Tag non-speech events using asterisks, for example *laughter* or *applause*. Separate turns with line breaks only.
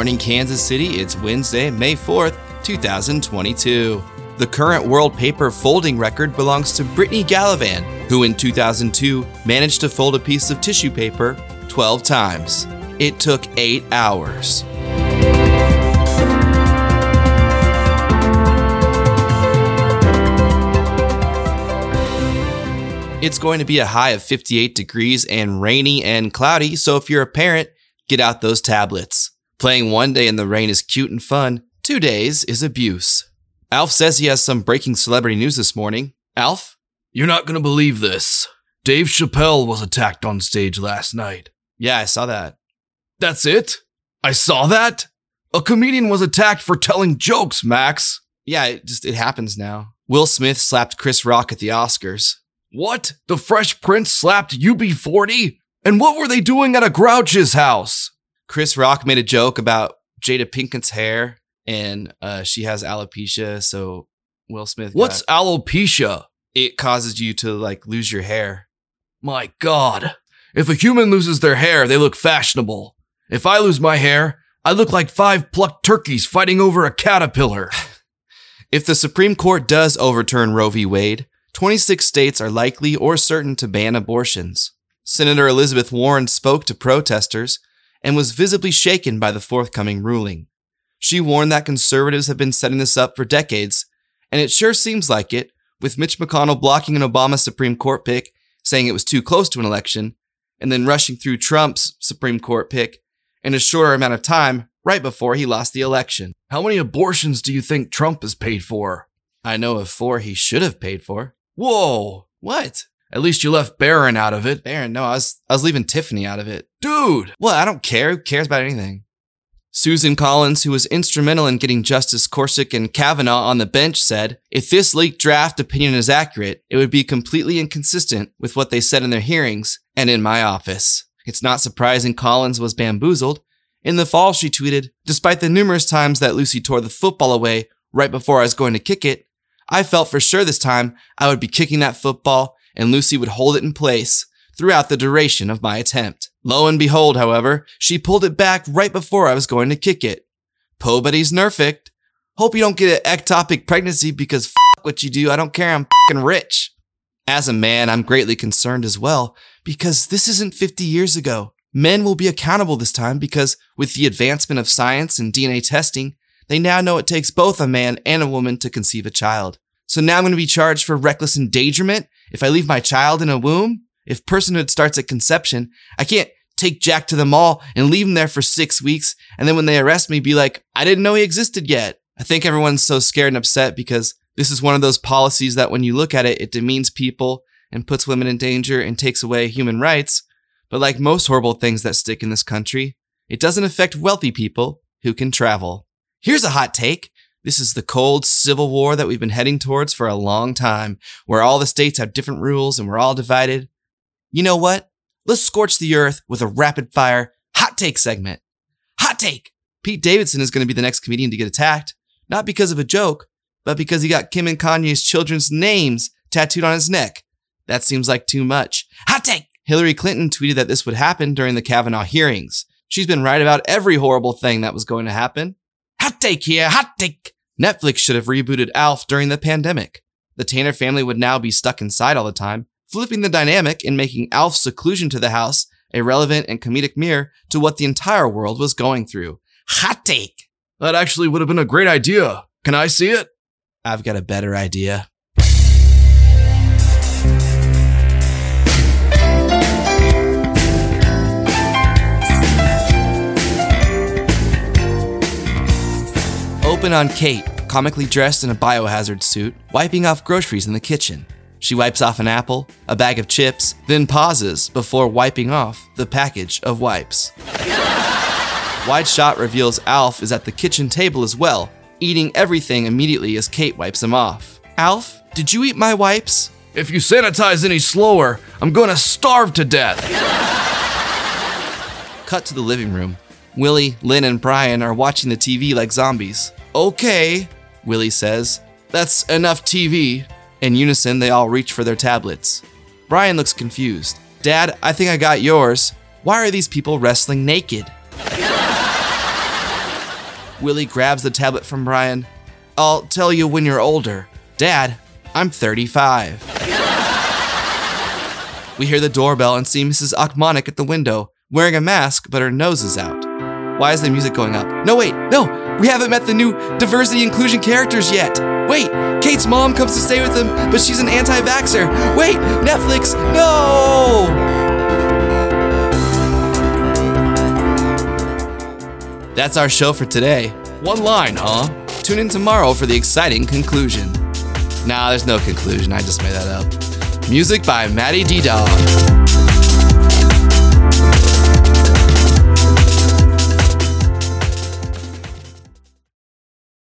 morning, Kansas City. It's Wednesday, May 4th, 2022. The current world paper folding record belongs to Brittany Gallivan, who in 2002 managed to fold a piece of tissue paper 12 times. It took 8 hours. It's going to be a high of 58 degrees and rainy and cloudy, so if you're a parent, get out those tablets. Playing one day in the rain is cute and fun, two days is abuse. Alf says he has some breaking celebrity news this morning. Alf?
You're not gonna believe this. Dave Chappelle was attacked on stage last night.
Yeah, I saw that.
That's it? I saw that? A comedian was attacked for telling jokes, Max.
Yeah, it just it happens now. Will Smith slapped Chris Rock at the Oscars.
What? The Fresh Prince slapped UB40? And what were they doing at a Grouch's house?
Chris Rock made a joke about Jada Pinkett's hair, and uh, she has alopecia. So Will Smith.
What's
got-
alopecia?
it causes you to like lose your hair?
My God. If a human loses their hair, they look fashionable. If I lose my hair, I look like five plucked turkeys fighting over a caterpillar. *laughs*
If the Supreme Court does overturn Roe v. Wade, 26 states are likely or certain to ban abortions. Senator Elizabeth Warren spoke to protesters and was visibly shaken by the forthcoming ruling. She warned that conservatives have been setting this up for decades, and it sure seems like it, with Mitch McConnell blocking an Obama Supreme Court pick, saying it was too close to an election, and then rushing through Trump's Supreme Court pick in a shorter amount of time right before he lost the election.
How many abortions do you think Trump has paid for?
I know of four he should have paid for.
Whoa.
What?
At least you left Barron out of it.
Barron, no, I was I was leaving Tiffany out of it.
Dude.
Well, I don't care. Who cares about anything? Susan Collins, who was instrumental in getting Justice Gorsuch and Kavanaugh on the bench, said, If this leaked draft opinion is accurate, it would be completely inconsistent with what they said in their hearings and in my office. It's not surprising Collins was bamboozled. In the fall, she tweeted, Despite the numerous times that Lucy tore the football away right before I was going to kick it, I felt for sure this time I would be kicking that football and Lucy would hold it in place throughout the duration of my attempt. Lo and behold, however, she pulled it back right before I was going to kick it. Po buddy's nerfed. Hope you don't get an ectopic pregnancy because f what you do. I don't care. I'm fing rich. As a man, I'm greatly concerned as well because this isn't 50 years ago. Men will be accountable this time because with the advancement of science and DNA testing, they now know it takes both a man and a woman to conceive a child. So now I'm going to be charged for reckless endangerment if I leave my child in a womb. If personhood starts at conception, I can't take Jack to the mall and leave him there for six weeks. And then when they arrest me, be like, I didn't know he existed yet. I think everyone's so scared and upset because this is one of those policies that when you look at it, it demeans people and puts women in danger and takes away human rights. But like most horrible things that stick in this country, it doesn't affect wealthy people who can travel. Here's a hot take. This is the cold civil war that we've been heading towards for a long time, where all the states have different rules and we're all divided. You know what? Let's scorch the earth with a rapid fire hot take segment. Hot take! Pete Davidson is going to be the next comedian to get attacked, not because of a joke, but because he got Kim and Kanye's children's names tattooed on his neck. That seems like too much. Hot take! Hillary Clinton tweeted that this would happen during the Kavanaugh hearings. She's been right about every horrible thing that was going to happen. Hot take here, hot take! Netflix should have rebooted Alf during the pandemic. The Tanner family would now be stuck inside all the time, flipping the dynamic and making Alf's seclusion to the house a relevant and comedic mirror to what the entire world was going through. Hot take!
That actually would have been a great idea. Can I see it?
I've got a better idea. Open on Kate, comically dressed in a biohazard suit, wiping off groceries in the kitchen. She wipes off an apple, a bag of chips, then pauses before wiping off the package of wipes. *laughs* Wide shot reveals Alf is at the kitchen table as well, eating everything immediately as Kate wipes him off. Alf, did you eat my wipes?
If you sanitize any slower, I'm gonna starve to death.
Cut to the living room. Willie, Lynn, and Brian are watching the TV like zombies. Okay, Willie says. That's enough TV. In unison, they all reach for their tablets. Brian looks confused. Dad, I think I got yours. Why are these people wrestling naked? *laughs* Willie grabs the tablet from Brian. I'll tell you when you're older. Dad, I'm 35. *laughs* we hear the doorbell and see Mrs. Ochmonek at the window, wearing a mask, but her nose is out. Why is the music going up? No, wait, no, we haven't met the new diversity inclusion characters yet. Wait, Kate's mom comes to stay with them, but she's an anti vaxxer. Wait, Netflix, no! That's our show for today.
One line, huh?
Tune in tomorrow for the exciting conclusion. Nah, there's no conclusion. I just made that up. Music by Maddie D Dog.